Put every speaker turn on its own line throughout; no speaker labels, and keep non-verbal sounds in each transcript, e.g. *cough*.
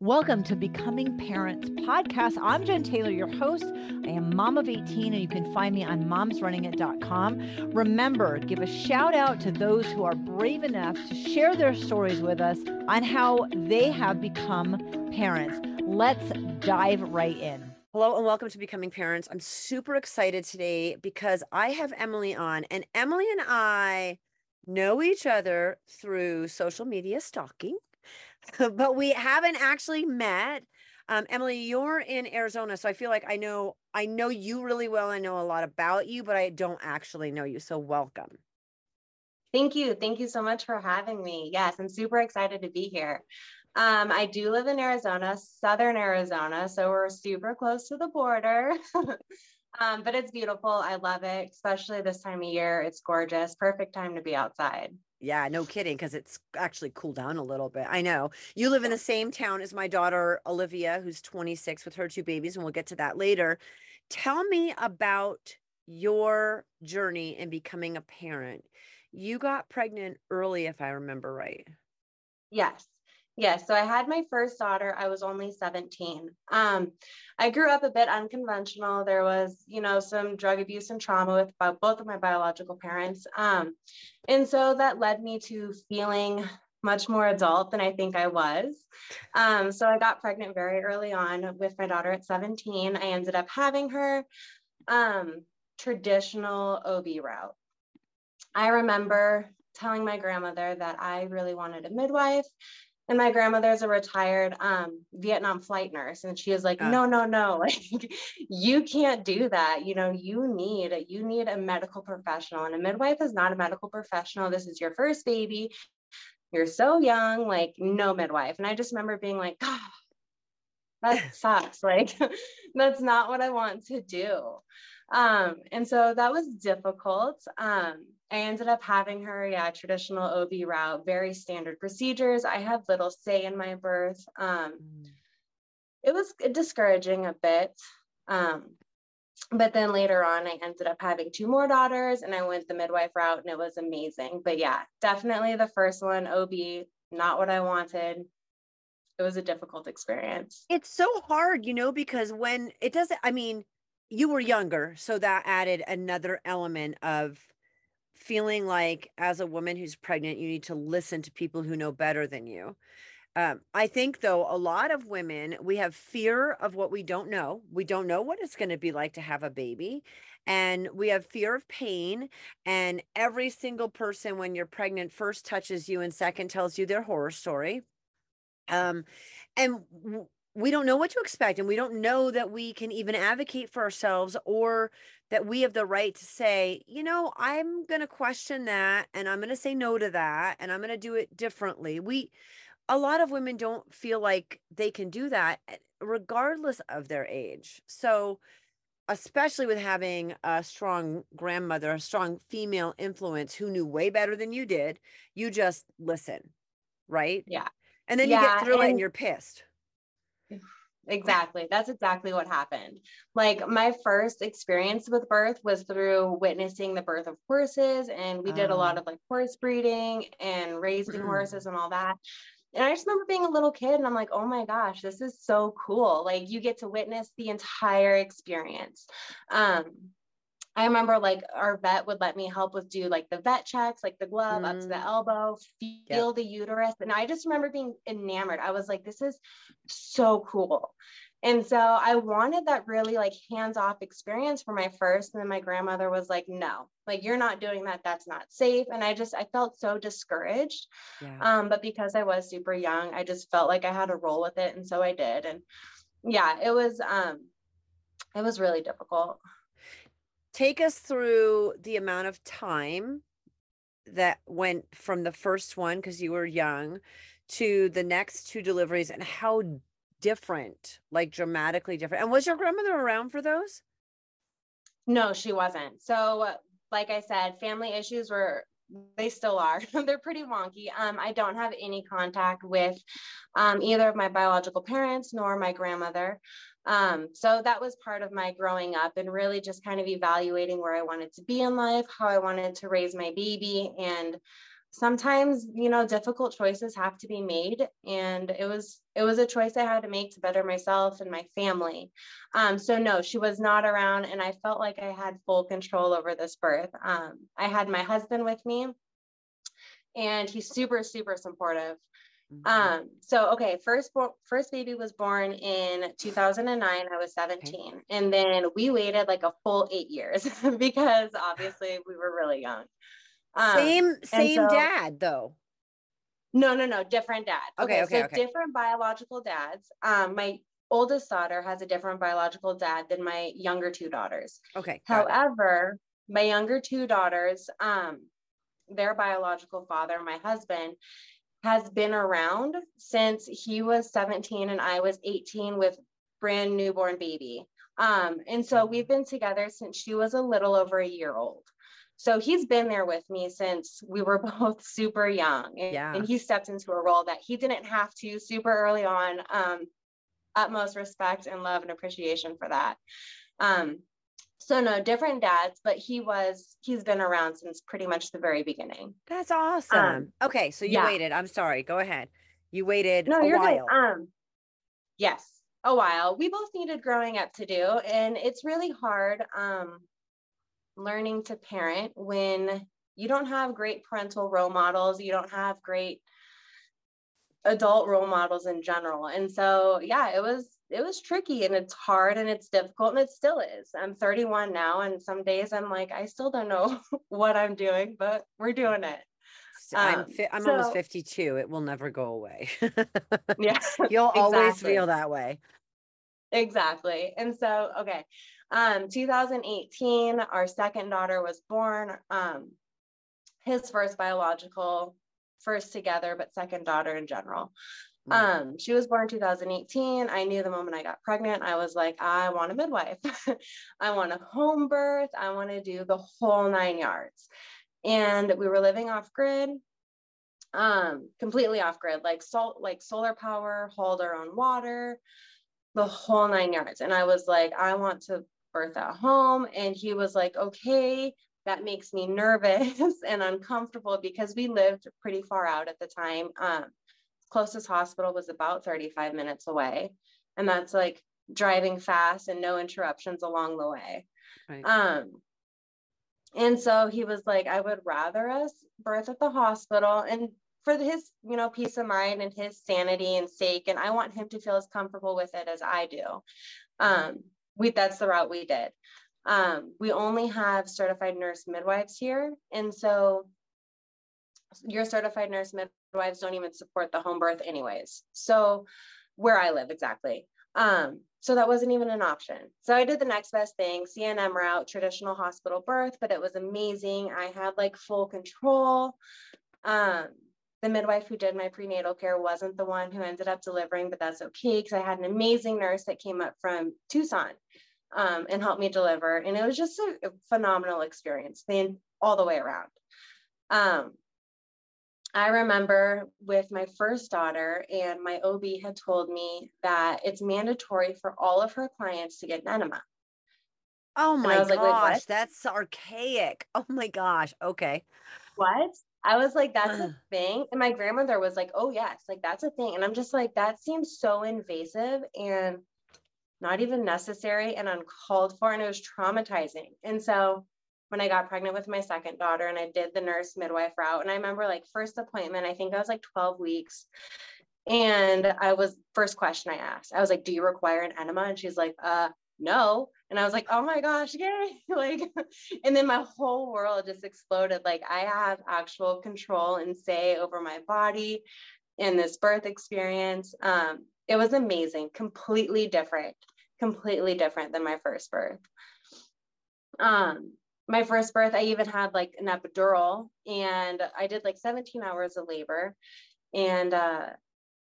Welcome to Becoming Parents podcast. I'm Jen Taylor, your host. I am mom of 18, and you can find me on momsrunningit.com. Remember, give a shout out to those who are brave enough to share their stories with us on how they have become parents. Let's dive right in. Hello and welcome to Becoming Parents. I'm super excited today because I have Emily on, and Emily and I know each other through social media stalking. *laughs* but we haven't actually met. Um, Emily, you're in Arizona, so I feel like I know I know you really well. I know a lot about you, but I don't actually know you. So welcome.
Thank you. Thank you so much for having me. Yes, I'm super excited to be here. Um, I do live in Arizona, Southern Arizona, so we're super close to the border. *laughs* um, but it's beautiful. I love it, especially this time of year. It's gorgeous. Perfect time to be outside.
Yeah, no kidding, because it's actually cooled down a little bit. I know. You live in the same town as my daughter, Olivia, who's 26 with her two babies, and we'll get to that later. Tell me about your journey in becoming a parent. You got pregnant early, if I remember right.
Yes. Yes. So I had my first daughter. I was only 17. Um, I grew up a bit unconventional. There was, you know, some drug abuse and trauma with both of my biological parents. Um, and so that led me to feeling much more adult than I think I was. Um, so I got pregnant very early on with my daughter at 17. I ended up having her um, traditional OB route. I remember telling my grandmother that I really wanted a midwife and my grandmother's a retired um, Vietnam flight nurse, and she is like, uh, no, no, no, *laughs* like you can't do that. You know, you need you need a medical professional, and a midwife is not a medical professional. This is your first baby. You're so young, like no midwife. And I just remember being like, oh, that *laughs* sucks. like *laughs* that's not what I want to do. Um, and so that was difficult. Um, I ended up having her, yeah, traditional OB route, very standard procedures. I had little say in my birth. Um, mm. It was discouraging a bit. Um, but then later on, I ended up having two more daughters and I went the midwife route and it was amazing. But yeah, definitely the first one, OB, not what I wanted. It was a difficult experience.
It's so hard, you know, because when it doesn't, I mean, you were younger, so that added another element of feeling like as a woman who's pregnant, you need to listen to people who know better than you. Um, I think, though, a lot of women, we have fear of what we don't know. We don't know what it's going to be like to have a baby. And we have fear of pain. And every single person, when you're pregnant, first touches you and second tells you their horror story. Um, and w- we don't know what to expect. And we don't know that we can even advocate for ourselves or that we have the right to say, you know, I'm going to question that and I'm going to say no to that and I'm going to do it differently. We, a lot of women don't feel like they can do that eh, regardless of their age. So, especially with having a strong grandmother, a strong female influence who knew way better than you did, you just listen, right?
Yeah.
And then yeah, you get through and- it and you're pissed
Exactly. That's exactly what happened. Like my first experience with birth was through witnessing the birth of horses and we did a lot ah. of like horse breeding and raising *clears throat* horses and all that. And I just remember being a little kid and I'm like, oh my gosh, this is so cool. Like you get to witness the entire experience. Um, I remember like our vet would let me help with do like the vet checks, like the glove mm. up to the mm. elbow, feel the uterus. And I just remember being enamored. I was like, this is so cool. And so I wanted that really like hands off experience for my first. And then my grandmother was like, no, like you're not doing that. That's not safe. And I just, I felt so discouraged. Yeah. Um, but because I was super young, I just felt like I had to roll with it. And so I did. And yeah, it was, um, it was really difficult
take us through the amount of time that went from the first one because you were young to the next two deliveries and how different like dramatically different and was your grandmother around for those?
No she wasn't. So like i said family issues were they still are. *laughs* They're pretty wonky. Um, i don't have any contact with um, either of my biological parents nor my grandmother um, so that was part of my growing up and really just kind of evaluating where I wanted to be in life, how I wanted to raise my baby. And sometimes you know difficult choices have to be made and it was it was a choice i had to make to better myself and my family um, so no she was not around and i felt like i had full control over this birth um, i had my husband with me and he's super super supportive mm-hmm. um, so okay first first baby was born in 2009 i was 17 okay. and then we waited like a full eight years *laughs* because obviously we were really young
um, same same so, dad though.
No, no, no, different dad.
Okay, okay,
so
okay.
different biological dads. Um, my oldest daughter has a different biological dad than my younger two daughters.
Okay.
However, it. my younger two daughters, um, their biological father, my husband, has been around since he was 17 and I was 18 with brand newborn baby. Um, and so we've been together since she was a little over a year old. So he's been there with me since we were *laughs* both super young. And,
yeah.
and he stepped into a role that he didn't have to super early on. Um, utmost respect and love and appreciation for that. Um, so no, different dads, but he was he's been around since pretty much the very beginning.
That's awesome. Um, okay, so you yeah. waited. I'm sorry. Go ahead. You waited
no,
a
you're
while.
Good. Um, yes, a while. We both needed growing up to do, and it's really hard. Um, learning to parent when you don't have great parental role models, you don't have great adult role models in general. And so, yeah, it was it was tricky and it's hard and it's difficult and it still is. I'm 31 now and some days I'm like I still don't know *laughs* what I'm doing, but we're doing it.
I'm fi- I'm so, almost 52. It will never go away. *laughs*
yeah. *laughs*
You'll exactly. always feel that way.
Exactly. And so, okay. Um, 2018, our second daughter was born. Um, his first biological, first together, but second daughter in general. Mm. Um, she was born 2018. I knew the moment I got pregnant, I was like, I want a midwife. *laughs* I want a home birth. I want to do the whole nine yards. And we were living off grid, um, completely off grid, like salt, like solar power, hauled our own water, the whole nine yards. And I was like, I want to birth at home. And he was like, okay, that makes me nervous *laughs* and uncomfortable because we lived pretty far out at the time. Um, closest hospital was about 35 minutes away. And that's like driving fast and no interruptions along the way. Right. Um, and so he was like, I would rather us birth at the hospital and for his, you know, peace of mind and his sanity and sake. And I want him to feel as comfortable with it as I do. Um, we that's the route we did. Um, we only have certified nurse midwives here, and so your certified nurse midwives don't even support the home birth anyways. So where I live exactly. Um, so that wasn't even an option. So I did the next best thing, CNM route, traditional hospital birth, but it was amazing. I had like full control. Um, the midwife who did my prenatal care wasn't the one who ended up delivering, but that's okay because I had an amazing nurse that came up from Tucson um, and helped me deliver. And it was just a, phenomenal experience all the way around. Um, I remember with my first daughter, and my OB had told me that it's mandatory for all of her clients to get an enema.
Oh my gosh, like, that's archaic. Oh my gosh. Okay.
What? I was like, that's a *sighs* thing. And my grandmother was like, oh, yes, like that's a thing. And I'm just like, that seems so invasive and not even necessary and uncalled for. And it was traumatizing. And so when I got pregnant with my second daughter and I did the nurse midwife route, and I remember like first appointment, I think I was like 12 weeks. And I was first question I asked, I was like, do you require an enema? And she's like, uh, no. And I was like, oh my gosh, yay. *laughs* like, and then my whole world just exploded. Like I have actual control and say over my body in this birth experience. Um, it was amazing, completely different, completely different than my first birth. Um, my first birth, I even had like an epidural and I did like 17 hours of labor. And uh,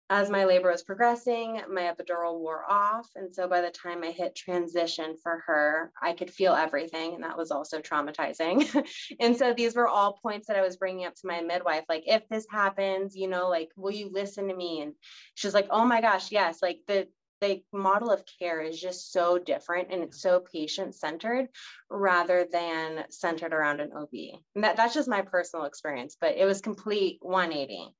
as my labor was progressing, my epidural wore off. And so by the time I hit transition for her, I could feel everything. And that was also traumatizing. *laughs* and so these were all points that I was bringing up to my midwife like, if this happens, you know, like, will you listen to me? And she's like, oh my gosh, yes. Like the, the model of care is just so different and it's so patient centered rather than centered around an OB. And that, that's just my personal experience, but it was complete 180.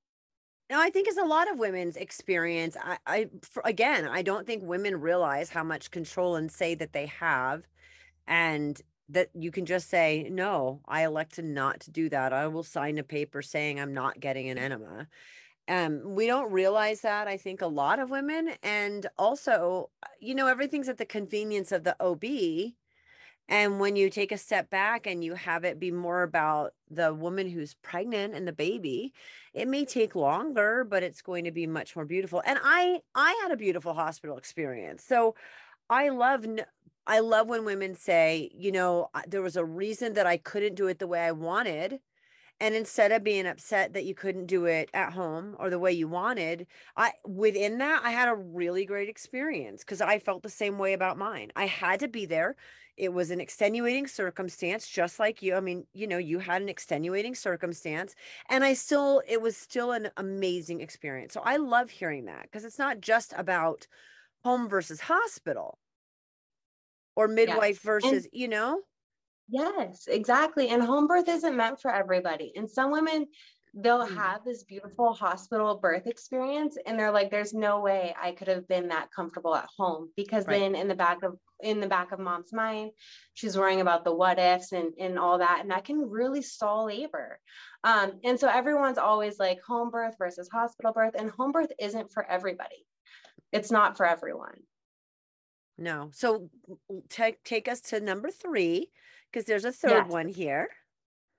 No, I think it's a lot of women's experience. I, I for, again, I don't think women realize how much control and say that they have, and that you can just say, no, I elected not to do that. I will sign a paper saying I'm not getting an enema. Um, we don't realize that, I think, a lot of women. And also, uh, you know, everything's at the convenience of the OB. And when you take a step back and you have it be more about the woman who's pregnant and the baby, it may take longer, but it's going to be much more beautiful. And I I had a beautiful hospital experience. So I love I love when women say, you know, there was a reason that I couldn't do it the way I wanted. And instead of being upset that you couldn't do it at home or the way you wanted, I within that I had a really great experience because I felt the same way about mine. I had to be there. It was an extenuating circumstance, just like you. I mean, you know, you had an extenuating circumstance, and I still, it was still an amazing experience. So I love hearing that because it's not just about home versus hospital or midwife yes. versus, and, you know?
Yes, exactly. And home birth isn't meant for everybody. And some women, they'll mm. have this beautiful hospital birth experience and they're like there's no way i could have been that comfortable at home because right. then in the back of in the back of mom's mind she's worrying about the what ifs and and all that and that can really stall labor um, and so everyone's always like home birth versus hospital birth and home birth isn't for everybody it's not for everyone
no. So take take us to number three, because there's a third yes. one here.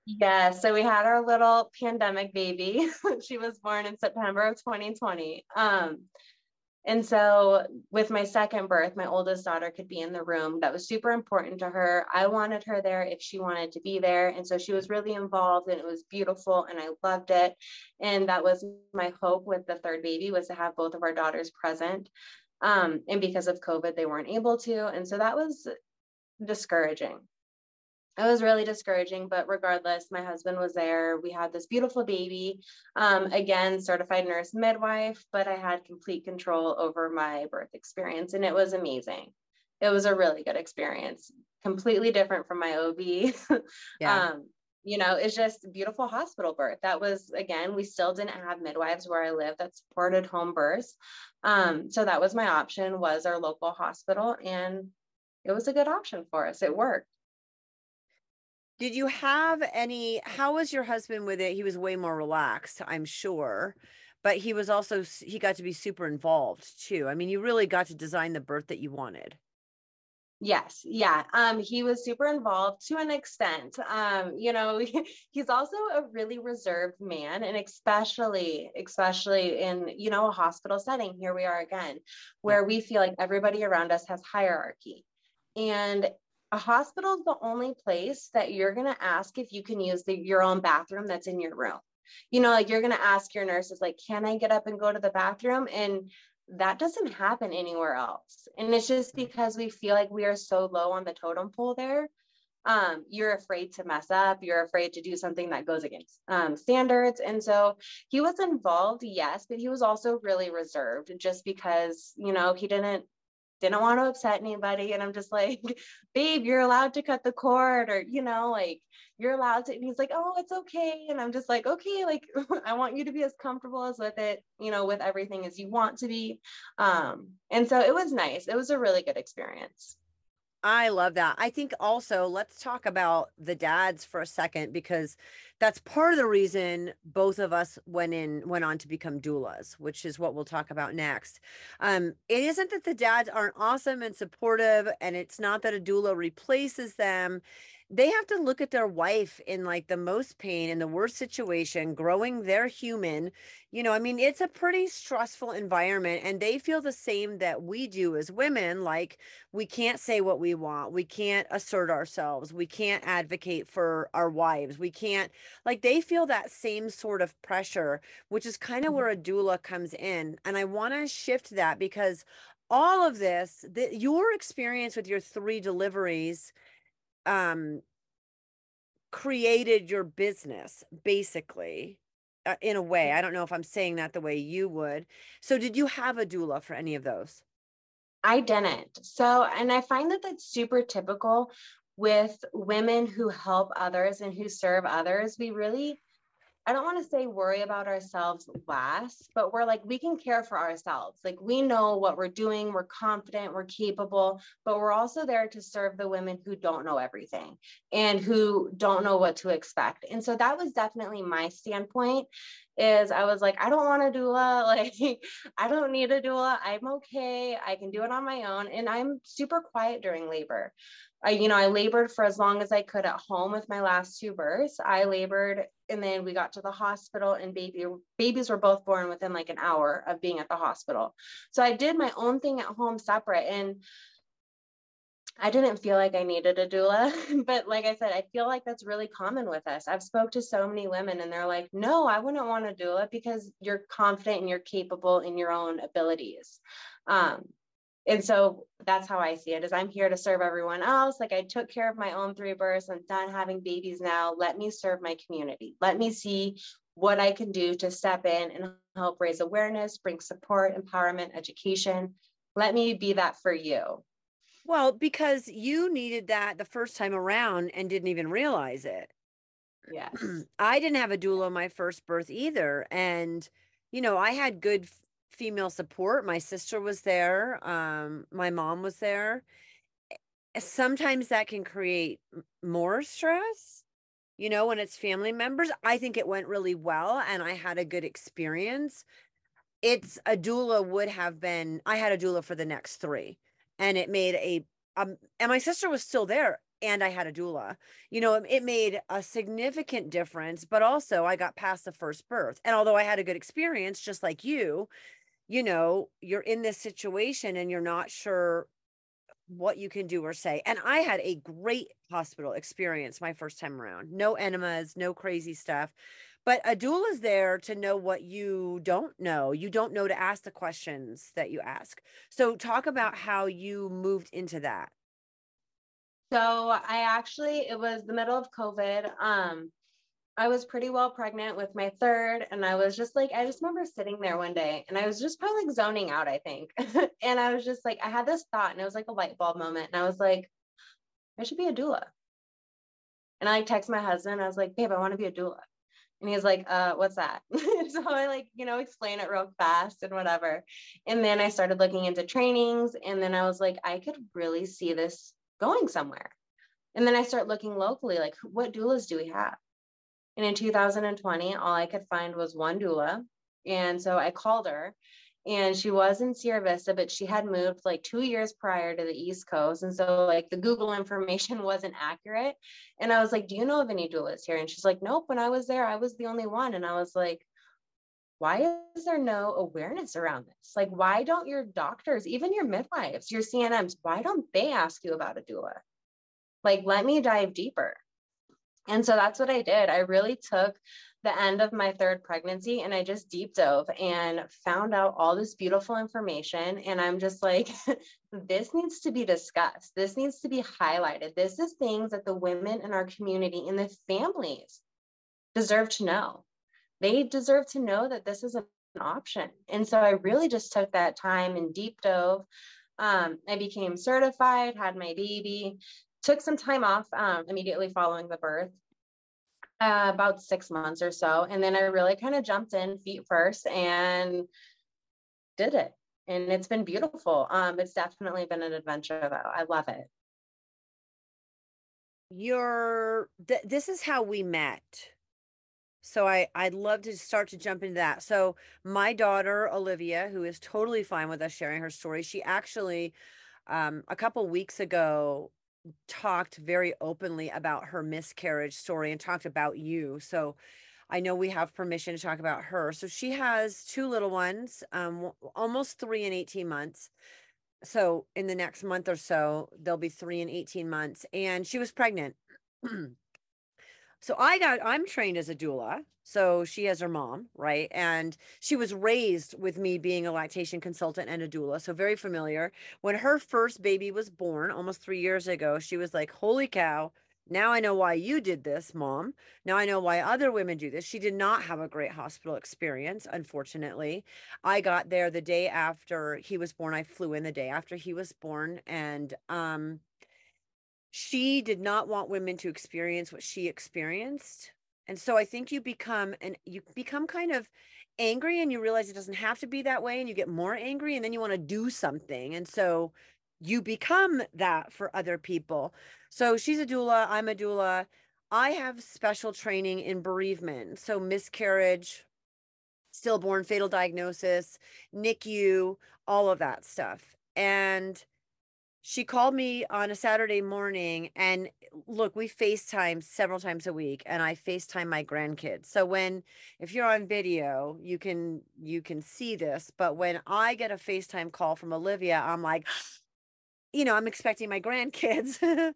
Yeah, so we had our little pandemic baby. *laughs* she was born in September of 2020. Um, and so with my second birth, my oldest daughter could be in the room. That was super important to her. I wanted her there if she wanted to be there. And so she was really involved and it was beautiful and I loved it. And that was my hope with the third baby was to have both of our daughters present. Um, and because of COVID, they weren't able to. And so that was discouraging. It was really discouraging, but regardless, my husband was there. We had this beautiful baby. Um, again, certified nurse midwife, but I had complete control over my birth experience, and it was amazing. It was a really good experience, completely different from my OB. *laughs* yeah. um, you know, it's just beautiful hospital birth. That was, again, we still didn't have midwives where I live that supported home births. Um, so that was my option was our local hospital and it was a good option for us. It worked.
Did you have any, how was your husband with it? He was way more relaxed, I'm sure, but he was also, he got to be super involved too. I mean, you really got to design the birth that you wanted.
Yes, yeah. Um, he was super involved to an extent. Um, you know, *laughs* he's also a really reserved man, and especially, especially in you know a hospital setting. Here we are again, where we feel like everybody around us has hierarchy, and a hospital is the only place that you're gonna ask if you can use the, your own bathroom that's in your room. You know, like you're gonna ask your nurses, like, can I get up and go to the bathroom? And that doesn't happen anywhere else. And it's just mm. because we feel like we are so low on the totem pole there. Um, you're afraid to mess up. You're afraid to do something that goes against um, standards. And so he was involved, yes, but he was also really reserved just because, you know, he didn't didn't want to upset anybody. And I'm just like, *laughs* babe, you're allowed to cut the cord or, you know, like you're allowed to. And he's like, oh, it's okay. And I'm just like, okay, like *laughs* I want you to be as comfortable as with it, you know, with everything as you want to be. Um, and so it was nice. It was a really good experience.
I love that. I think also let's talk about the dads for a second because that's part of the reason both of us went in went on to become doulas, which is what we'll talk about next. Um, it isn't that the dads aren't awesome and supportive, and it's not that a doula replaces them they have to look at their wife in like the most pain in the worst situation growing their human you know i mean it's a pretty stressful environment and they feel the same that we do as women like we can't say what we want we can't assert ourselves we can't advocate for our wives we can't like they feel that same sort of pressure which is kind of mm-hmm. where a doula comes in and i want to shift that because all of this the, your experience with your three deliveries um created your business basically uh, in a way i don't know if i'm saying that the way you would so did you have a doula for any of those
I didn't. So, and I find that that's super typical with women who help others and who serve others. We really I don't want to say worry about ourselves last, but we're like, we can care for ourselves. Like, we know what we're doing, we're confident, we're capable, but we're also there to serve the women who don't know everything and who don't know what to expect. And so that was definitely my standpoint is I was like, I don't want a doula. *laughs* Like, I don't need a doula. I'm okay. I can do it on my own. And I'm super quiet during labor. I, you know, I labored for as long as I could at home with my last two births. I labored and then we got to the hospital and baby babies were both born within like an hour of being at the hospital. So I did my own thing at home separate and I didn't feel like I needed a doula, *laughs* but like I said, I feel like that's really common with us. I've spoke to so many women and they're like, "No, I wouldn't want a doula because you're confident and you're capable in your own abilities." Um, and so that's how I see it is I'm here to serve everyone else. Like I took care of my own three births. I'm done having babies now. Let me serve my community. Let me see what I can do to step in and help raise awareness, bring support, empowerment, education. Let me be that for you.
Well, because you needed that the first time around and didn't even realize it.
Yes. *clears throat*
I didn't have a doula my first birth either. And, you know, I had good female support. My sister was there. Um, my mom was there. Eh, sometimes that can create more stress, you know, when it's family members. I think it went really well and I had a good experience. It's a doula would have been, I had a doula for the next three and it made a, um, and my sister was still there and I had a doula. You know, it made a significant difference, but also I got past the first birth. And although I had a good experience, just like you, you know, you're in this situation and you're not sure what you can do or say. And I had a great hospital experience my first time around. No enemas, no crazy stuff. But a doula is there to know what you don't know. You don't know to ask the questions that you ask. So talk about how you moved into that.
So I actually, it was the middle of COVID. Um, I was pretty well pregnant with my third, and I was just like, I just remember sitting there one day and I was just probably like zoning out, I think. *laughs* and I was just like, I had this thought, and it was like a light bulb moment. And I was like, I should be a doula. And I like text my husband, I was like, babe, I want to be a doula. And he's like, uh, what's that? *laughs* so I like, you know, explain it real fast and whatever. And then I started looking into trainings, and then I was like, I could really see this going somewhere. And then I start looking locally, like, what doulas do we have? And in 2020, all I could find was one doula. And so I called her and she was in Sierra Vista, but she had moved like two years prior to the East Coast. And so like the Google information *laughs* wasn't accurate. And I was like, Do you know of any doulas here? And she's like, Nope. When I was there, I was the only one. And I was like, why is there no awareness around this? Like, why don't your doctors, even your midwives, your CNMs, why don't they ask you about a doula? Like, let me dive deeper. And so that's what I did. I really took the end of my third pregnancy and I just deep dove and found out all this beautiful information. And I'm just like, *laughs* this needs to be discussed. This needs to be highlighted. This is things that the women in our community and the families deserve to know. They deserve to know that this is an option. And so I really just took that time and deep dove. Um, I became certified, had my baby, took some time off um, immediately following the birth, uh, about six months or so. And then I really kind of jumped in feet first and did it. And it's been beautiful. Um, it's definitely been an adventure though. I love it.
Your th- this is how we met. So I I'd love to start to jump into that. So my daughter Olivia, who is totally fine with us sharing her story, she actually um, a couple weeks ago talked very openly about her miscarriage story and talked about you. So I know we have permission to talk about her. So she has two little ones, um, almost three and 18 months. So in the next month or so, they'll be three and 18 months. And she was pregnant. *clears throat* so I got, I'm trained as a doula. So she has her mom, right? And she was raised with me being a lactation consultant and a doula. So very familiar. When her first baby was born almost three years ago, she was like, holy cow, Now I know why you did this, mom. Now I know why other women do this. She did not have a great hospital experience, unfortunately. I got there the day after he was born. I flew in the day after he was born and um she did not want women to experience what she experienced. And so I think you become and you become kind of angry and you realize it doesn't have to be that way and you get more angry and then you want to do something. And so you become that for other people. So she's a doula, I'm a doula. I have special training in bereavement. So miscarriage, stillborn, fatal diagnosis, NICU, all of that stuff. And she called me on a Saturday morning and look, we FaceTime several times a week and I FaceTime my grandkids. So when if you're on video, you can you can see this, but when I get a FaceTime call from Olivia, I'm like *gasps* you know, I'm expecting my grandkids. *laughs*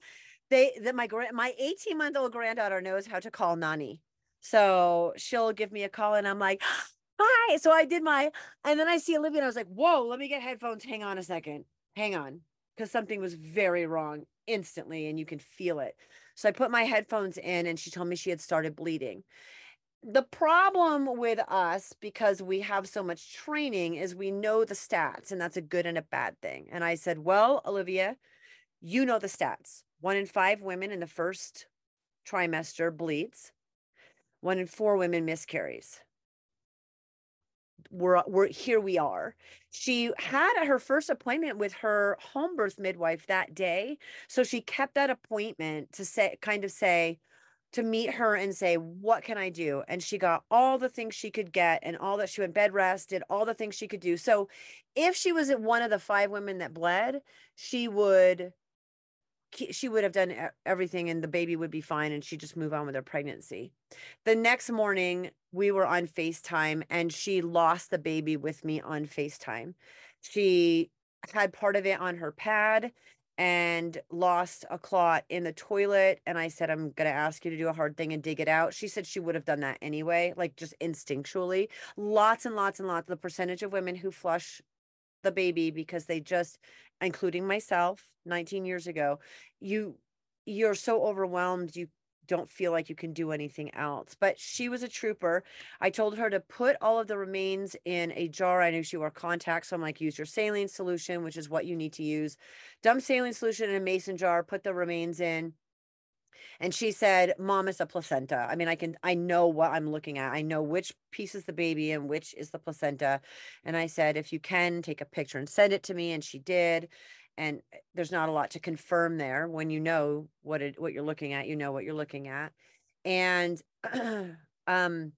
they that my grand my 18 month old granddaughter knows how to call Nani. So she'll give me a call and I'm like, *gasps* hi. So I did my and then I see Olivia and I was like, whoa, let me get headphones. Hang on a second. Hang on. Because something was very wrong instantly and you can feel it. So I put my headphones in and she told me she had started bleeding. The problem with us because we have so much training is we know the stats and that's a good and a bad thing. And i said well olivia you know the stats. One in five women in the first trimester bleeds. One in four women miscarries we're, we're here we are she had her first appointment with her home birth midwife that day so she kept that appointment to say kind of say to meet her and say, What can I do? And she got all the things she could get and all that she went bed rest, did all the things she could do. So if she was one of the five women that bled, she would she would have done everything and the baby would be fine and she'd just move on with her pregnancy. The next morning, we were on FaceTime and she lost the baby with me on FaceTime. She had part of it on her pad and lost a clot in the toilet. And I said, I'm going to ask you to do a hard thing and dig it out. She said she would have done that anyway, like just instinctually. Lots and lots and lots. Of the percentage of women who flush the baby because they just, including myself 19 years ago, you, you're so overwhelmed you don't feel like you can do anything else. But she was a trooper. I told her to put all of the remains in a jar. I knew she wore contacts. So I'm like, use your saline solution, which is what you need to use. Dump saline solution in a mason jar, put the remains in. And she said, Mom, is a placenta. I mean, I can, I know what I'm looking at. I know which piece is the baby and which is the placenta. And I said, if you can, take a picture and send it to me. And she did and eh, there's not a lot to confirm there when you know what it what you're looking at you know what you're looking at and *clears throat* um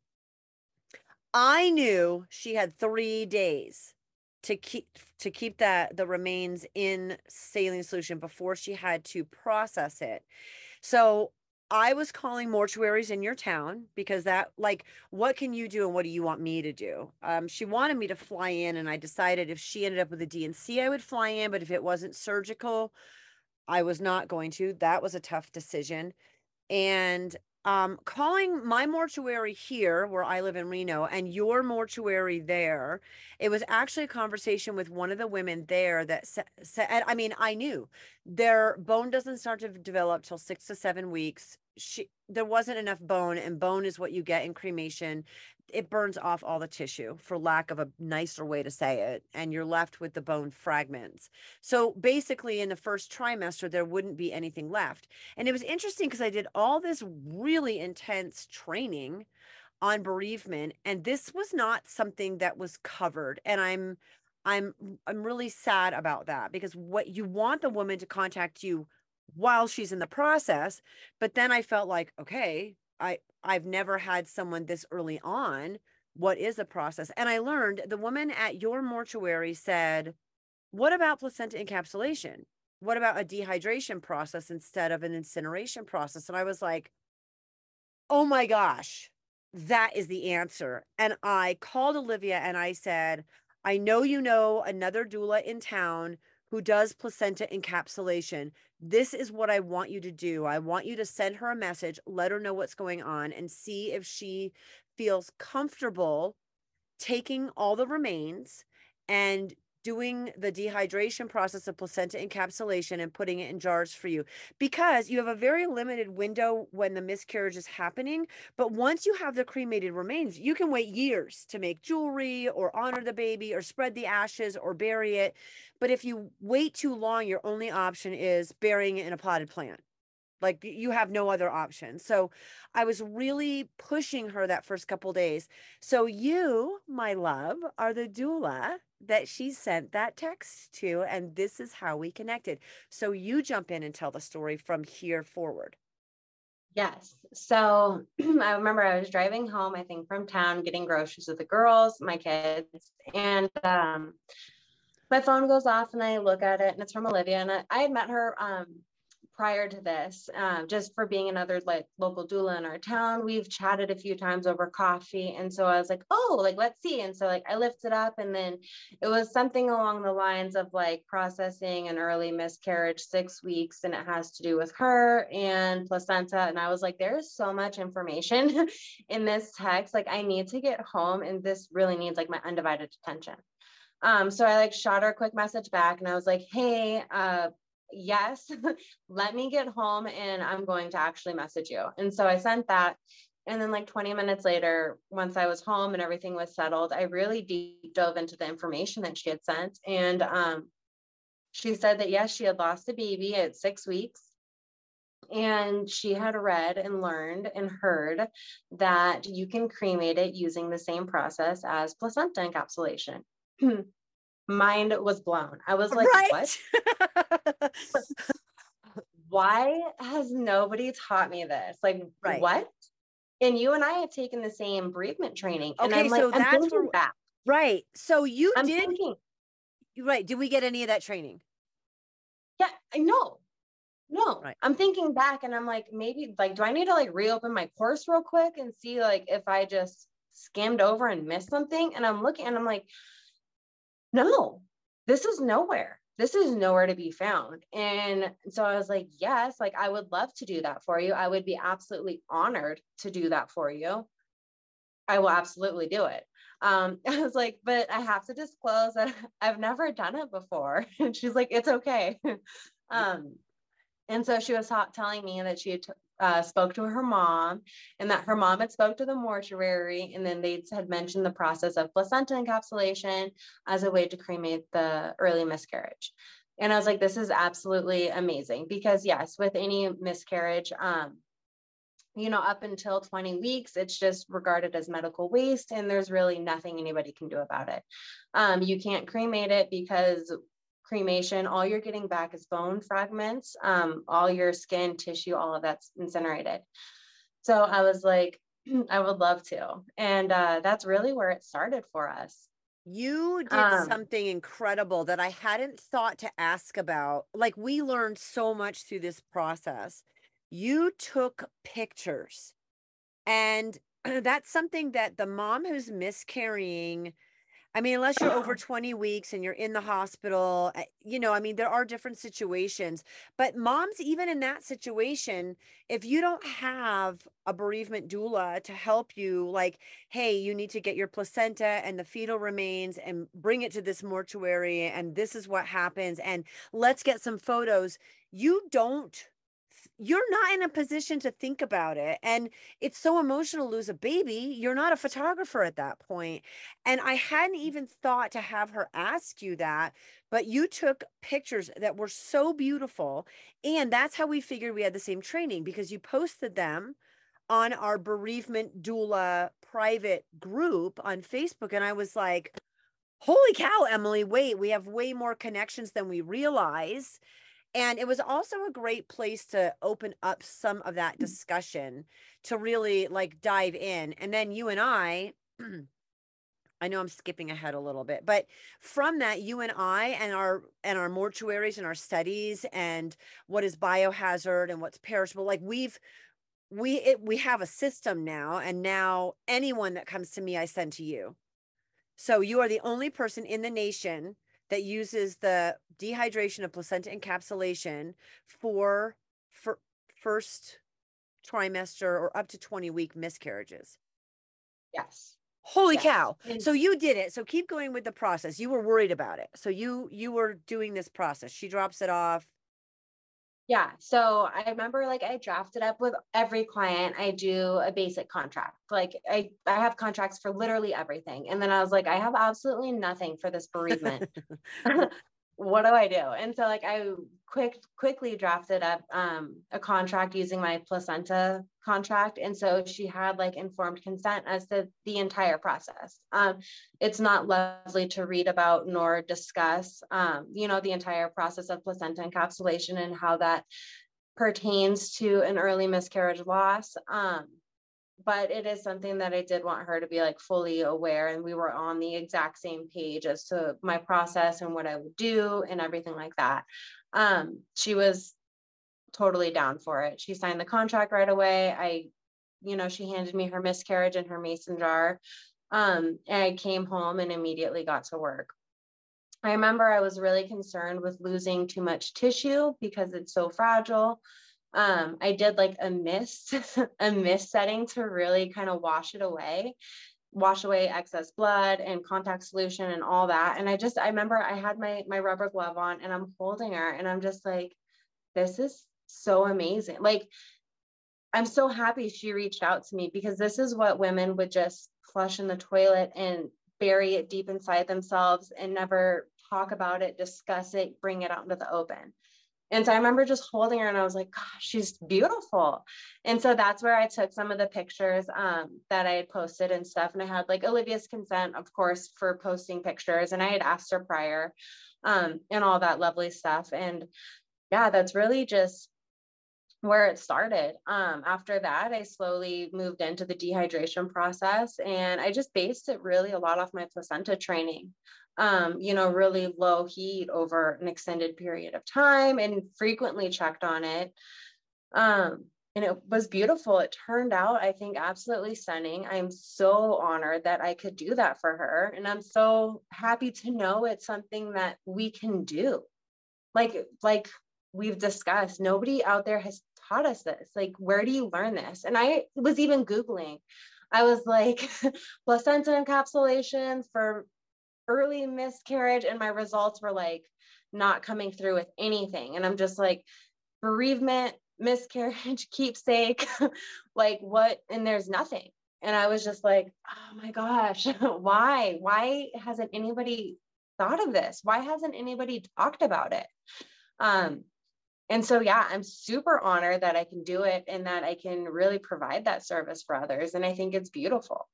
i knew she had 3 days to keep to keep that the remains in saline solution before she had to process it so I was calling mortuaries in your town because that, like, what can you do and what do you want me to do? Um, she wanted me to fly in, and I decided if she ended up with a D&C, I would fly in, but if it wasn't surgical, I was not going to. That was a tough decision. And um, calling my mortuary here, where I live in Reno, and your mortuary there, it was actually a conversation with one of the women there that said, I mean, I knew their bone doesn't start to develop till six to seven weeks she there wasn't enough bone and bone is what you get in cremation. It burns off all the tissue for lack of a nicer way to say it and you're left with the bone fragments. So basically in the first trimester there wouldn't be anything left. And it was interesting because i did all this really intense training on bereavement and this was not something that was covered and i'm i'm i'm really sad about that because what you want the woman to contact you while she's in the process but then i felt like okay i i've never had someone this early on. What is a process? And i learned the woman at your mortuary said what about placenta encapsulation? What about a dehydration process instead of an incineration process? And i was like oh my gosh that is the answer. And i called olivia and i said i know you know another doula in town who does placenta encapsulation. This is what I want you to do. I want you to send her a message, let her know what's going on, and see if she feels comfortable taking all the remains and doing the dehydration process of placenta encapsulation and putting it in jars for you because you have a very limited window when the miscarriage is happening. But once you have the cremated remains, you can wait years to make jewelry or honor the baby or spread the ashes or bury it. But if you wait too long, your only option is burying it in a potted plant. Like you have no other option. So I was really pushing her that first couple days. So you, my love, are the doula that she sent that text to. And this is how we connected. So you jump in and tell the story from here forward.
Yes. So *clears throat* I remember I was driving home, I think from town, getting groceries with the girls, my kids, and um, my phone goes off and I look at it and it's from Olivia. And I, I had met her um, prior to this, um, just for being another like local doula in our town. We've chatted a few times over coffee. And so I was like, oh, like, let's see. And so like I lifted up and then it was something along the lines of like processing an early miscarriage, six weeks, and it has to do with her and placenta. And I was like, there's so much information *laughs* in this text. Like I need to get home and this really needs like my undivided attention. Um, so I like shot her a quick message back and I was like, hey, uh, yes, *laughs* let me get home and I'm going to actually message you. And so I sent that. And then, like 20 minutes later, once I was home and everything was settled, I really deep dove into the information that she had sent. And um, she said that, yes, she had lost a baby at six weeks. And she had read and learned and heard that you can cremate it using the same process as placenta encapsulation. *clears throat* mind was blown. I was like, right? what? *laughs* Why has nobody taught me this? Like, right. what? And you and I have taken the same bereavement training. And okay, I'm like, so I'm that's where,
right. So you I'm did thinking, right. Did we get any of that training?
Yeah, I know. No, right. I'm thinking back and I'm like, maybe like, do I need to like reopen my course real quick and see like if I just skimmed over and missed something? And I'm looking and I'm like, no, this is nowhere. This is nowhere to be found. And so I was like, yes, like I would love to do that for you. I would be absolutely honored to do that for you. I will absolutely do it. Um, *laughs* I was like, but I have to disclose that *laughs* I've never done it before. *laughs* And she's like, it's okay. um, and so she was ta- telling me that she had t- uh, spoke to her mom and that her mom had spoke to the mortuary and then they had mentioned the process of placenta encapsulation as a way to cremate the early miscarriage. And i was like this is absolutely amazing because yes with any miscarriage um, you know up until 20 weeks it's just regarded as medical waste and there's really nothing anybody can do about it. Um, you can't cremate it because cremation, all you're getting back is bone fragments, um, all your skin, tissue, all of that's incinerated. So I was like, *clears throat* I would love to. And uh, that's really where it started for us.
You did um, something incredible that I hadn't thought to ask about. Like, we learned so much through this process. You took pictures, and *clears throat* that's something that the mom who's miscarrying I mean, unless you're over *clears throat* 20 weeks and you're in the hospital, eh, you know, I mean, there are different situations. But moms, even in that situation, if you don't have a bereavement doula to help you, like, hey, you need to get your placenta and the fetal remains and bring it to this mortuary, and this is what happens, and let's get some photos, you don't you're not in a position to think about it and it's so emotional to lose a baby you're not a photographer at that point and i hadn't mm. even thought to have her ask you that but you took pictures that were so beautiful and that's how we figured we had the same training because you posted them on our bereavement doula private group on facebook and i was like holy cow emily wait we have way more connections than we realize and it was also a great place to open up some of that mm. discussion to really like dive in. And then you and I, *clears throat* I know I'm skipping ahead a little bit, but from that, you and I and our and our mortuaries and our studies and what is biohazard and what's perishable, like we've we it, we have a system now, and now anyone that comes to me, I send to you. So you are the only person in the nation that uses the dehydration of placenta encapsulation for, for first trimester or up to 20 week miscarriages.
Yes.
Holy
Yes.
cow. So you did it. So keep going with the process. You were worried about it. So you you were doing this process. She drops it off.
Yeah. So I remember like I drafted up with every client. I do a basic contract. Like I, I have contracts for literally everything. And then I was like, I have absolutely nothing for this bereavement. *laughs* what do I do? And so like I quick quickly drafted up um, a contract using my placenta contract. And so she had like informed consent as to the entire process. Um, it's not lovely to read about nor discuss, um, you know, the entire process of placenta encapsulation and how that pertains to an early miscarriage loss. Um, but it is something that I did want her to be like fully aware and we were on the exact same page as to my process and what I would do and everything like that. Um, she was totally down for it. She signed the contract right away. I, you know, she handed me her miscarriage and her mason jar. Um, and I came home and immediately got to work. I remember I was really concerned with losing too much tissue because it's so fragile um, I did like a mist, *laughs* a mist setting to really kind of wash it away, wash away excess blood and contact solution and all that. And I just, I remember I had my my rubber glove on and I'm holding her and I'm just like, this is so amazing. Like, I'm so happy she reached out to me because this is what women would just flush in the toilet and bury it deep inside themselves and never talk about it, discuss it, bring it out into the open. And so I remember just holding her and I was like, gosh, she's beautiful. And so that's where I took some of the pictures um, that I had posted and stuff. And I had like Olivia's consent, of course, for posting pictures. And I had asked her prior um, and all that lovely stuff. And yeah, that's really just where it started. Um, after that, I slowly moved into the dehydration process and I just based it really a lot off my placenta training. Um, you know, really low heat over an extended period of time and frequently checked on it. Um, and it was beautiful. It turned out, I think, absolutely stunning. I'm so honored that I could do that for her. And I'm so happy to know it's something that we can do. Like, like we've discussed, nobody out there has taught us this. Like, where do you learn this? And I was even Googling. I was like, *laughs* placenta encapsulation for early miscarriage, and my results were like not coming through with anything. And I'm just like, bereavement, miscarriage, *laughs* keepsake, *laughs* like what? And there's nothing. And I was just like, oh my gosh, *laughs* why? Why hasn't anybody thought of this? Why hasn't anybody talked about it? Um, and so, yeah, I'm super honored that I can do it and that I can really provide that service for others. And I think it's beautiful.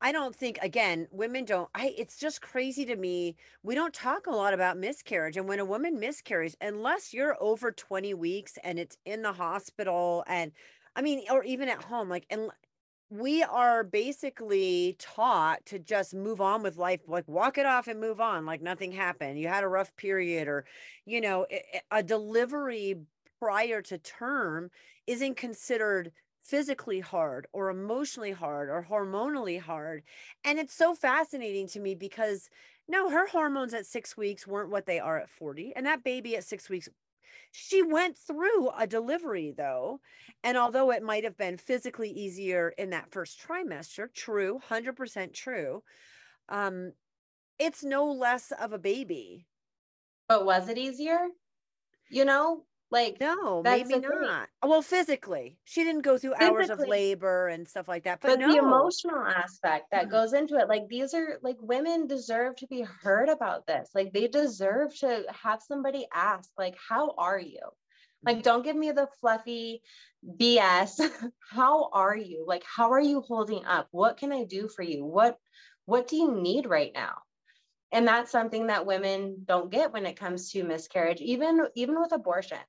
I don't think again, women don't I it's just crazy to me. We don't talk a lot about miscarriage and when a woman miscarries unless you're over 20 weeks and it's in the hospital and I mean or even at home like and we are basically taught to just move on with life like walk it off and move on like nothing happened. You had a rough period or you know, a delivery prior to term isn't considered physically hard or emotionally hard or hormonally hard. And it's so fascinating to me because no, her hormones at six weeks weren't what they are at 40. And that baby at six weeks, she went through a delivery though. And although it might have been physically easier in that first trimester, true, 100% true, um, it's no less of a baby.
But was it easier? You know, like
no, maybe
the thing.
not. Well, physically, she didn't go through hours of labor and stuff like that. But,
but
no,
the emotional aspect that
Mhm.
goes into it like these are like women deserve to be heard about this. Like they deserve to have somebody ask like how are you? Like don't give me the fluffy bs *laughs* how are you? Like how are you holding up? What can i do for you? What what do you need right now? And that's something that women don't get when it comes to miscarriage even even with abortions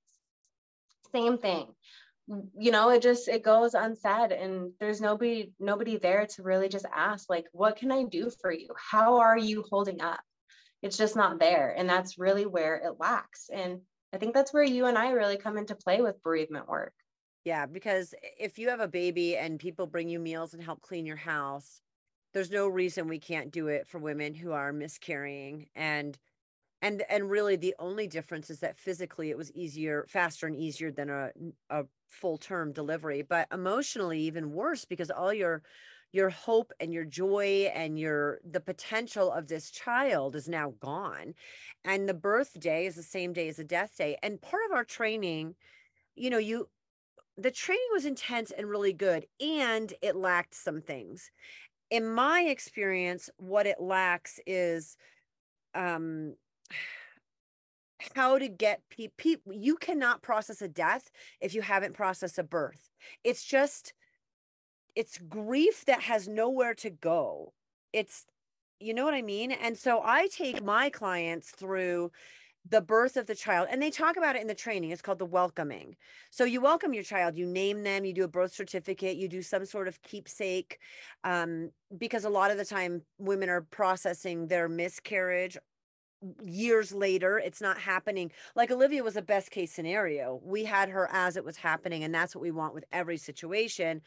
same thing. You know it just it goes unsaid and there's nobody nobody there to really just ask like what can i do for you? How are you holding up? It's just not there and that's really where it lacks and i think that's where you and i really come into play with bereavement work.
Yeah, because if you have a baby and people bring you meals and help clean your house, there's no reason we can't do it for women who are miscarrying and and and really the only difference is that physically it was easier, faster and easier than a a full term delivery, but emotionally even worse because all your your hope and your joy and your the potential of this child is now gone. And the birthday is the same day as the death day. And part of our training you know you the training was intense and really good and it lacked some things. In my experience what it lacks is um how to get people you cannot process a death if you haven't processed a birth. It's just it's grief that has nowhere to go. It's you know what i mean? And so i take my clients through the birth of the child and they talk about it in the training. It's called the welcoming. So you welcome your child you name them you do a birth certificate you do some sort of keepsake um, because a lot of the time women are processing their miscarriage years later it's not happening. Like olivia was a best case scenario. We had her as it was happening and that's what we want with every situation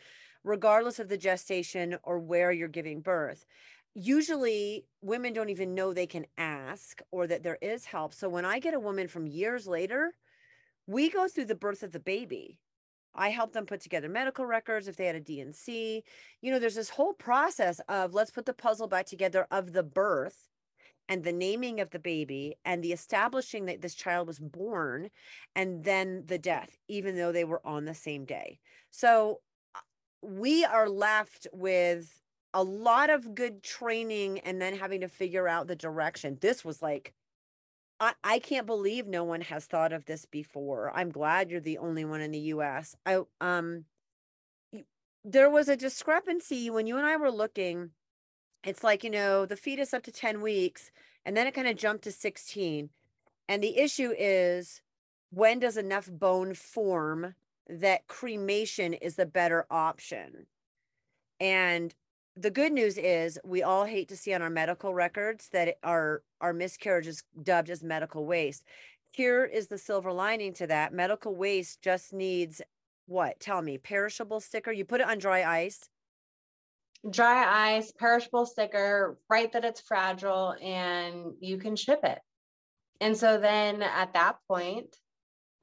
regardless of the gestation or where you're giving birth. Usually women don't even know they can ask or that there is help. So when i get a woman from years later we go through the birth of the baby. I help them put together medical records if they had a D&C. You know, there's this whole process of let's put the puzzle back together of the birth and the naming of the baby and the establishing that this child was born and then the death, even though they were on the same day. So uh, we are left with a lot of good training and then having to figure out the direction. This was like, I, I can't believe no one has thought of this before. I'm glad you're the only one in the US. I um there was a discrepancy when you and I were looking it's like, you know, the fetus up to 10 weeks and then it kind of jumped to 16. And the issue is when does enough bone form that cremation is the better option? And the good news is we all hate to see on our medical records that our our miscarriage is dubbed as medical waste. Here is the silver lining to that. Medical waste just needs what? Tell me, perishable sticker. You put it on dry ice
dry ice, perishable sticker, write that it's fragile, and you can ship it. And so then at that point,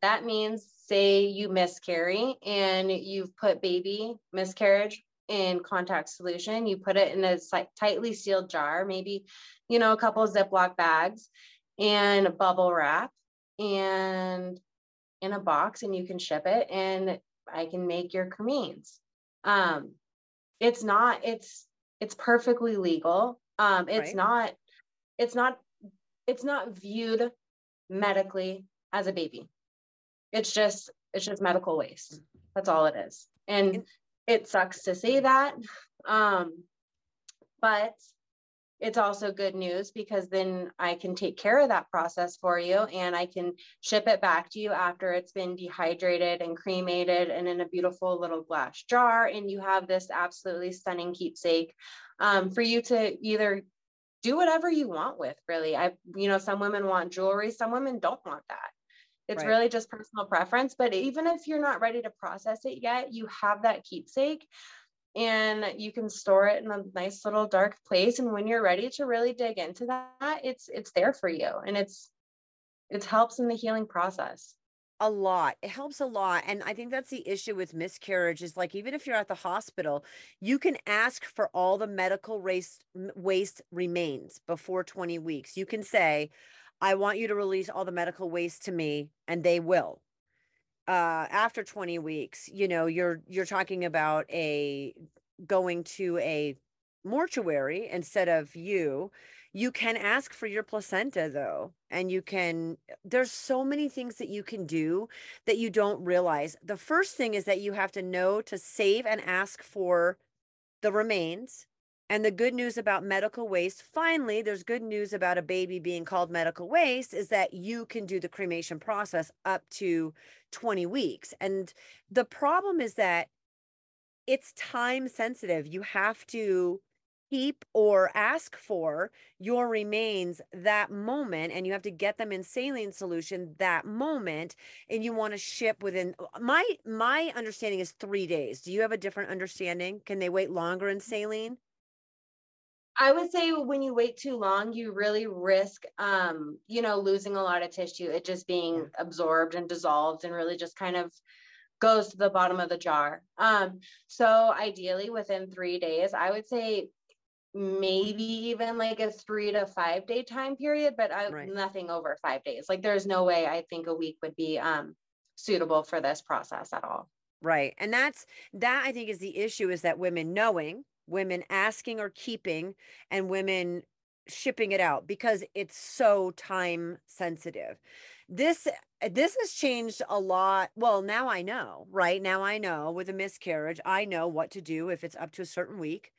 that means say you miscarry and you've put baby miscarriage in contact solution, you put it in a tightly sealed jar, maybe, you know, a couple of Ziploc bags and bubble wrap and in a box and you can ship it and I can make your cremains. Um, it's not it's it's perfectly legal. Um it's right. not it's not it's not viewed medically as a baby. It's just it's just medical waste. That's all it is. And it sucks to say that um but it's also good news because then I can take care of that process for you and I can ship it back to you after it's been dehydrated and cremated and in a beautiful little glass jar. And you have this absolutely stunning keepsake um, for you to either do whatever you want with, really. I, you know, some women want jewelry, some women don't want that. It's right. really just personal preference. But even if you're not ready to process it yet, you have that keepsake and you can store it in a nice little dark place. And when you're ready to really dig into that it's it's there for you and it's it helps in the healing process.
A lot. It helps a lot. And i think that's the issue with miscarriage is like even if you're at the hospital you can ask for all the medical waste waste remains before 20 weeks. You can say i want you to release all the medical waste to me and they will uh after 20 weeks you know you're you're talking about a going to a mortuary instead of you. You can ask for your placenta though and you can there's so many things that you can do that you don't realize. The first thing is that you have to know to save and ask for the remains and the good news about medical waste, finally, there's good news about a baby being called medical waste is that you can do the cremation process up to 20 weeks. And the problem is that it's time sensitive. You have to keep or ask for your remains that moment and you have to get them in saline solution that moment and you want to ship within uh, my my understanding is 3 days. Do you have a different understanding? Can they wait longer in saline?
I would say when you wait too long, you really risk, um, you know, losing a lot of tissue, it just being absorbed and dissolved and really just kind of goes to the bottom of the jar. Um, so ideally within three days, I would say maybe even like a three to five day time period, but I, right. nothing over five days. Like there's no way I think a week would be um, suitable for this process at all.
Right. And that's that I think is the issue is that women knowing, women asking or keeping, and women shipping it out because it's so time sensitive. This this has changed a lot. Well, now I know, right? Now I know with a miscarriage, I know what to do if it's up to a certain week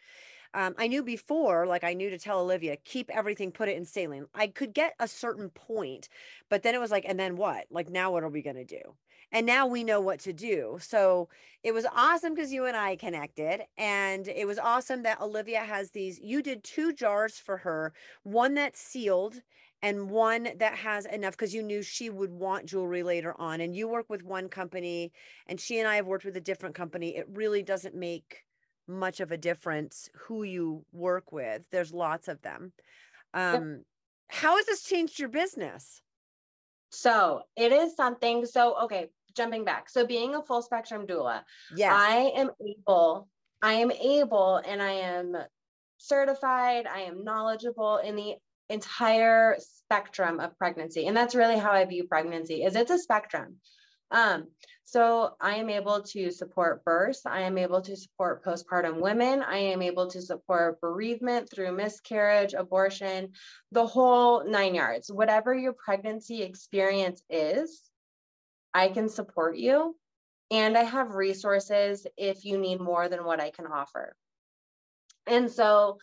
um, I knew before, like I knew to tell Olivia, keep everything, put it in saline. I could get a certain point, but then it was like, and then what? Like, now what are we going to do? And now we know what to do. So it was awesome because you and I connected. And it was awesome that Olivia has these. You did two jars for her, one that's sealed and one that has enough because you knew she would want jewelry later on. And you work with one company, and she and I have worked with a different company. It really doesn't make much of a difference who you work with. There's lots of them. Um. How has this changed your business?
So it is something. So, okay, jumping back. So, being a full spectrum doula,
yes.
I am able, I am able, and I am certified, I am knowledgeable in the entire spectrum of pregnancy. And that's really how I view pregnancy is it's a spectrum. Um, so I am able to support births. I am able to support postpartum women. I am able to support bereavement through miscarriage, abortion, the whole nine yards. Whatever your pregnancy experience is, I can support you. And I have resources if you need more than what I can offer. And so,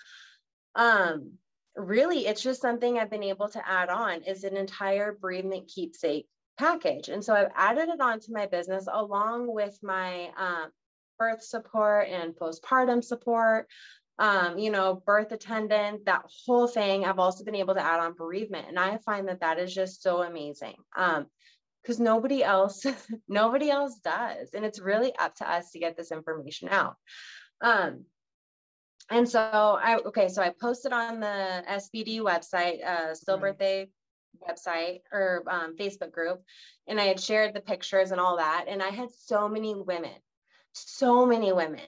um, really, it's just something I've been able to add on is an entire bereavement keepsake package. And so I've added it onto my business along with my um, birth support and postpartum support, um, you know, birth attendant, that whole thing. I've also been able to add on bereavement. And I find that that is just so amazing. Um, because nobody else *laughs* nobody else does and it's really up to us to get this information out um and so i okay so i posted on the sbd website uh still birthday website or um, Facebook group, and I had shared the pictures and all that. And I had so many women, so many women,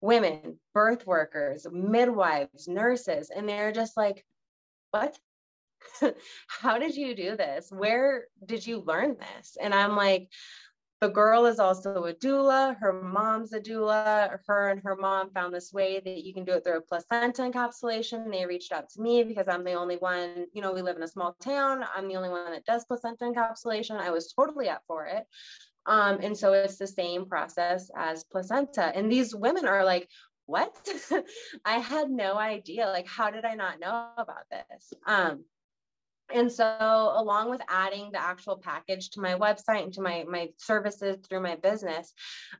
women, birth workers, midwives, nurses, and they're just like, what? *laughs* How did you do this? Where did you learn this? And I'm like, the girl is also a doula. Her mom's a doula. Her and her mom found this way that you can do it through a placenta encapsulation. They reached out to me because I'm the only one, you know, we live in a small town. I'm the only one that does placenta encapsulation. I was totally up for it. Um, and so it's the same process as placenta. And these women are like, what? *laughs* I had no idea. Like, how did I not know about this? Um, and so along with adding the actual package to my website and to my, my services through my business,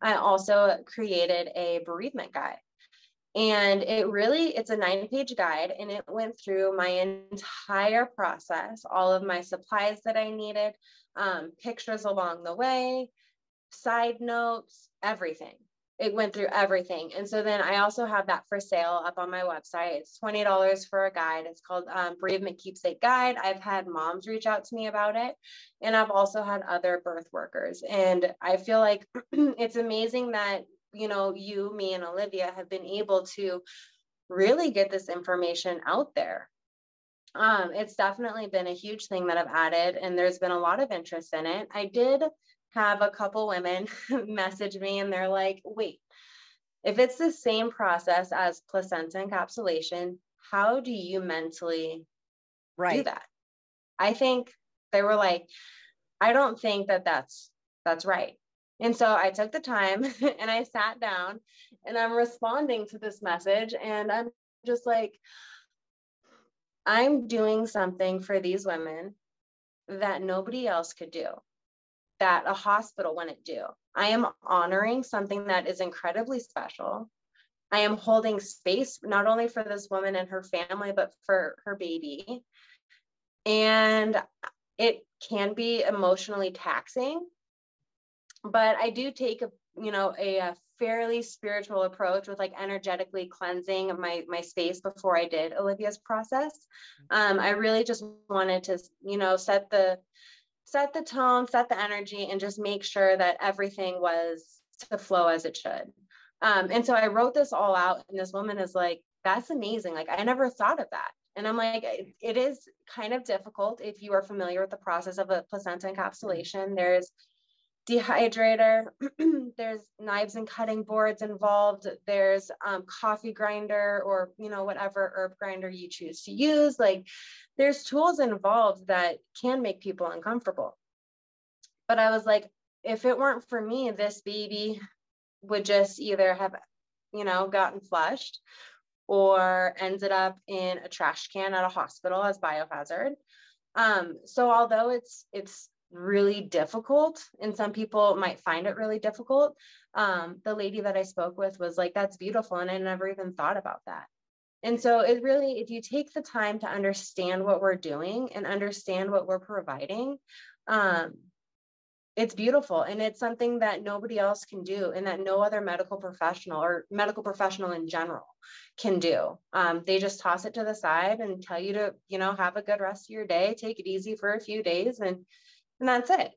I also created a bereavement guide. And it really, it's a nine page guide and it went through my entire process, all of my supplies that I needed, um, pictures along the way, side notes, everything it went through everything. And so then I also have that for sale up on my website. It's $20 for a guide. It's called um, Bereavement Keepsake Guide. I've had moms reach out to me about it. And I've also had other birth workers. And I feel like *clears throat* it's amazing that, you know, you, me, and Olivia have been able to really get this information out there. Um, it's definitely been a huge thing that I've added, and there's been a lot of interest in it. I did have a couple women *laughs* message me and they're like, wait, if it's the same process as placenta encapsulation, how do you mentally right. do that? I think they were like, I don't think that that's that's right. And so I took the time *laughs* and I sat down and I'm responding to this message and I'm just like I'm doing something for these women that nobody else could do that a hospital wouldn't do. I am honoring something that is incredibly special. I am holding space not only for this woman and her family, but for her baby. And it can be emotionally taxing, but I do take a you know a, a fairly spiritual approach with like energetically cleansing my my space before I did Olivia's process. Um, I really just wanted to you know set the set the tone, set the energy, and just make sure that everything was to flow as it should. Um, and so I wrote this all out, and this woman is like, that's amazing. Like, I never thought of that. And I'm like, it is kind of difficult if you are familiar with the process of a placenta encapsulation. There's dehydrator, *clears throat* there's knives and cutting boards involved, there's um, coffee grinder or, you know, whatever herb grinder you choose to use. Like, there's tools involved that can make people uncomfortable. But I was like, if it weren't for me, this baby would just either have, you know, gotten flushed or ended up in a trash can at a hospital as biohazard. Um, so although it's it's really difficult and some people might find it really difficult, um, the lady that I spoke with was like, that's beautiful. And I never even thought about that. And so it really, if you take the time to understand what we're doing and understand what we're providing, um, it's beautiful and it's something that nobody else can do and that no other medical professional or medical professional in general can do um, they just toss it to the side and tell you to you know have a good rest of your day take it easy for a few days and and that's it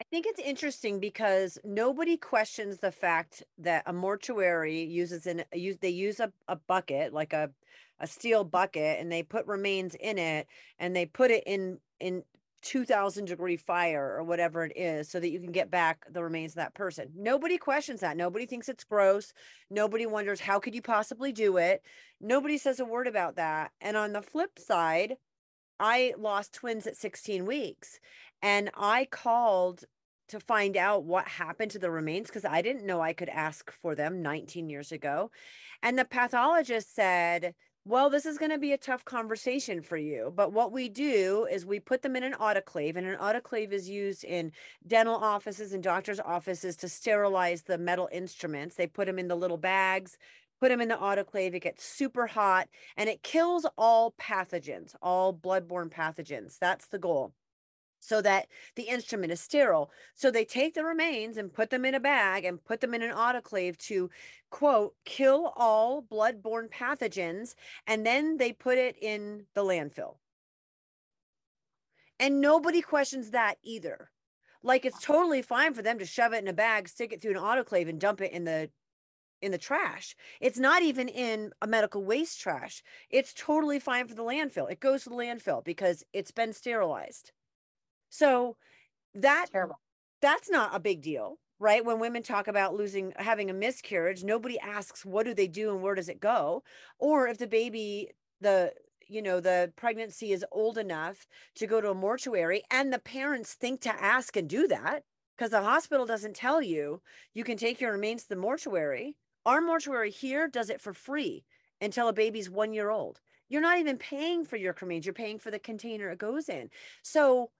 I think it's interesting because nobody questions the fact that a mortuary uses an use they use a, a bucket like a a steel bucket and they put remains in it and they put it in in 2000 degree fire or whatever it is so that you can get back the remains of that person. Nobody questions that. Nobody thinks it's gross. Nobody wonders how could you possibly do it? Nobody says a word about that. And on the flip side, I lost twins at 16 weeks and I called to find out what happened to the remains because I didn't know I could ask for them 19 years ago. And the pathologist said well, this is going to be a tough conversation for you. But what we do is we put them in an autoclave, and an autoclave is used in dental offices and doctors' offices to sterilize the metal instruments. They put them in the little bags, put them in the autoclave. It gets super hot and it kills all pathogens, all bloodborne pathogens. That's the goal so that the instrument is sterile. So they take the remains and put them in a bag and put them in an autoclave to, quote, kill all blood-borne pathogens. And then they put it in the landfill. And nobody questions that either. Like it's totally fine for them to shove it in a bag, stick it through an autoclave, and dump it in the in the trash. It's not even in a medical waste trash. It's totally fine for the landfill. It goes to the landfill because it's been sterilized. So that
terrible.
That's not a big deal, right? When women talk about losing having a miscarriage, nobody asks what do they do and where does it go? Or if the baby the you know the pregnancy is old enough to go to a mortuary and the parents think to ask and do that because the hospital doesn't tell you you can take your remains to the mortuary our mortuary here does it for free until a baby's one year old. You're not even paying for your remains you're paying for the container it goes in. So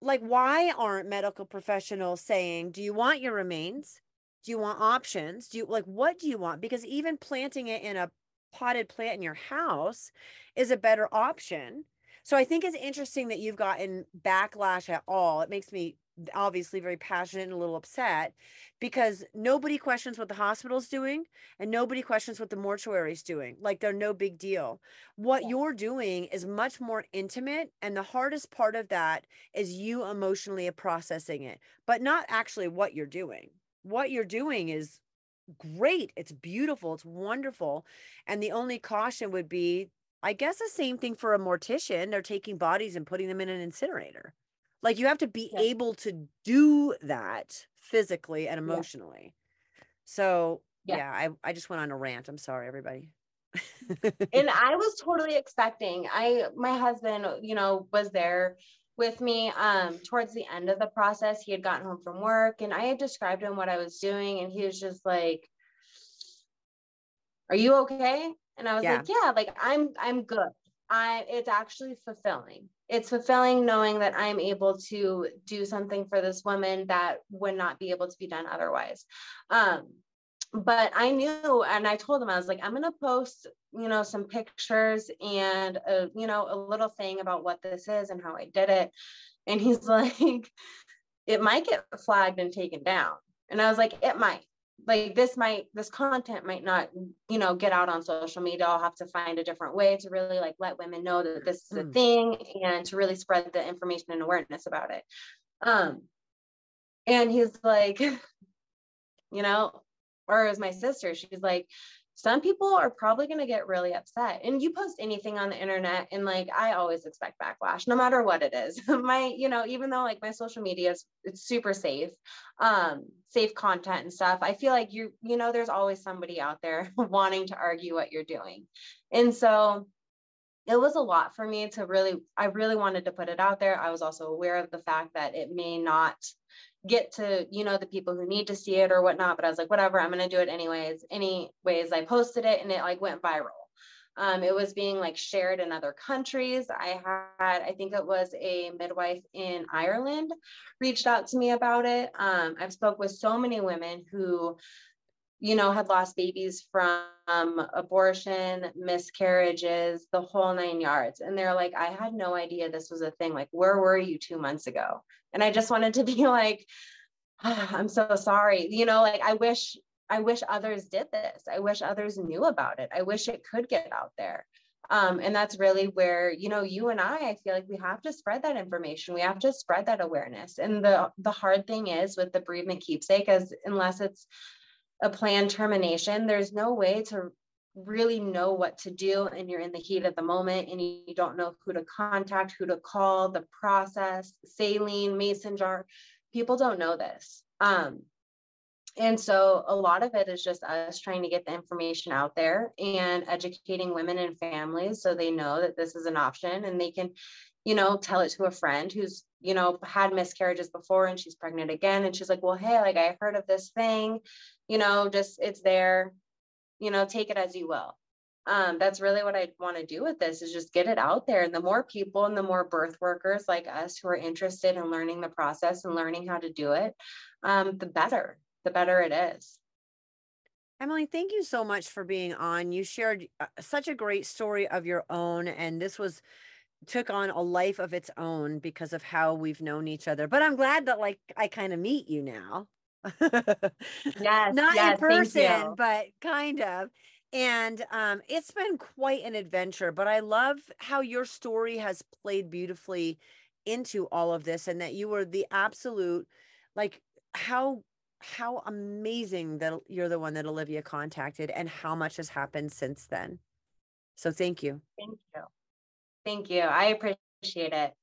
like why aren't medical professionals saying do you want your remains? Do you want options? Do you like what do you want? Because even planting it in a potted plant in your house is a better option. So i think it's interesting that you've gotten backlash at all. It makes me obviously very passionate and a little upset because nobody questions what the hospital's doing and nobody questions what the mortuary is doing. Like they're no big deal. What yeah. you're doing is much more intimate. And the hardest part of that is you emotionally processing it, but not actually what you're doing. What you're doing is great. It's beautiful. It's wonderful. And the only caution would be, I guess, the same thing for a mortician. They're taking bodies and putting them in an incinerator. Like you have to be yeah. able to do that physically and emotionally. Yeah. So yeah. yeah, I, I just went on a rant. I'm sorry, everybody.
and *laughs* I was totally expecting. I my husband, you know, was there with me um towards the end of the process. He had gotten home from work and I had described him what I was doing and he was just like Are you okay? And I was yeah. like, Yeah, like I'm I'm good. I it's actually fulfilling. It's fulfilling knowing that I'm able to do something for this woman that would not be able to be done otherwise. Um, but I knew, and I told him I was like, I'm gonna post, you know, some pictures and a, you know, a little thing about what this is and how I did it. And he's *laughs* like, it might get flagged and taken down. And I was like, it might like this might this content might not you know get out on social media i'll have to find a different way to really like let women know that this is a mm. thing and to really spread the information and awareness about it um and he's like *laughs* you know or as my sister she's like some people are probably going to get really upset and you post anything on the internet and like i always expect backlash no matter what it is. *laughs* My you know even though like my social media is it's super safe um safe content and stuff i feel like you you know there's always somebody out there *laughs* wanting to argue what you're doing. And so it was a lot for me to really i really wanted to put it out there. I was also aware of the fact that it may not get to you know the people who need to see it or whatnot but i was like whatever i'm going to do it anyways anyways i posted it and it like went viral. Um, it was being like shared in other countries. I had i think it was a midwife in ireland reached out to me about it. Um, i've spoke with so many women who you know had lost babies from abortion miscarriages the whole nine yards. And they're like i had no idea this was a thing. Like where were you two months ago? And i just wanted to be *laughs* like oh, i'm so sorry. You know like i wish i wish others did this. I wish others knew about it. I wish it could get out there. Um, and that's really where you know you and i i feel like we have to spread that information. We have to spread that awareness. And the the hard thing is with the bereavement keepsake is unless it's a planned termination there's no way to really know what to do and you're in the heat of the moment and you don't know who to contact, who to call, the process, saline, mason jar. People don't know this. Um, and so a lot of it is just us trying to get the information out there and educating women and families so they know that this is an option and they can, you know, tell it to a friend who's, you know, had miscarriages before and she's pregnant again. And she's like, well, hey, like I heard of this thing, you know, just it's there you know, take it as you will. Um, that's really what I want to do with this is just get it out there. And the more people and the more birth workers like us who are interested in learning the process and learning how to do it, um, the better, the better it is.
Emily, thank you so much for being on. You shared uh, such a great story of your own, and this was took on a life of its own because of how we've known each other. But I'm glad that like I kind of meet you now. *laughs*
yes,
not
yes,
in person, but kind of. And um, it's been quite an adventure, but I love how your story has played beautifully into all of this and that you were the absolute like how how amazing that you're the one that Olivia contacted and how much has happened since then. So thank you.
Thank you. Thank you. I appreciate it.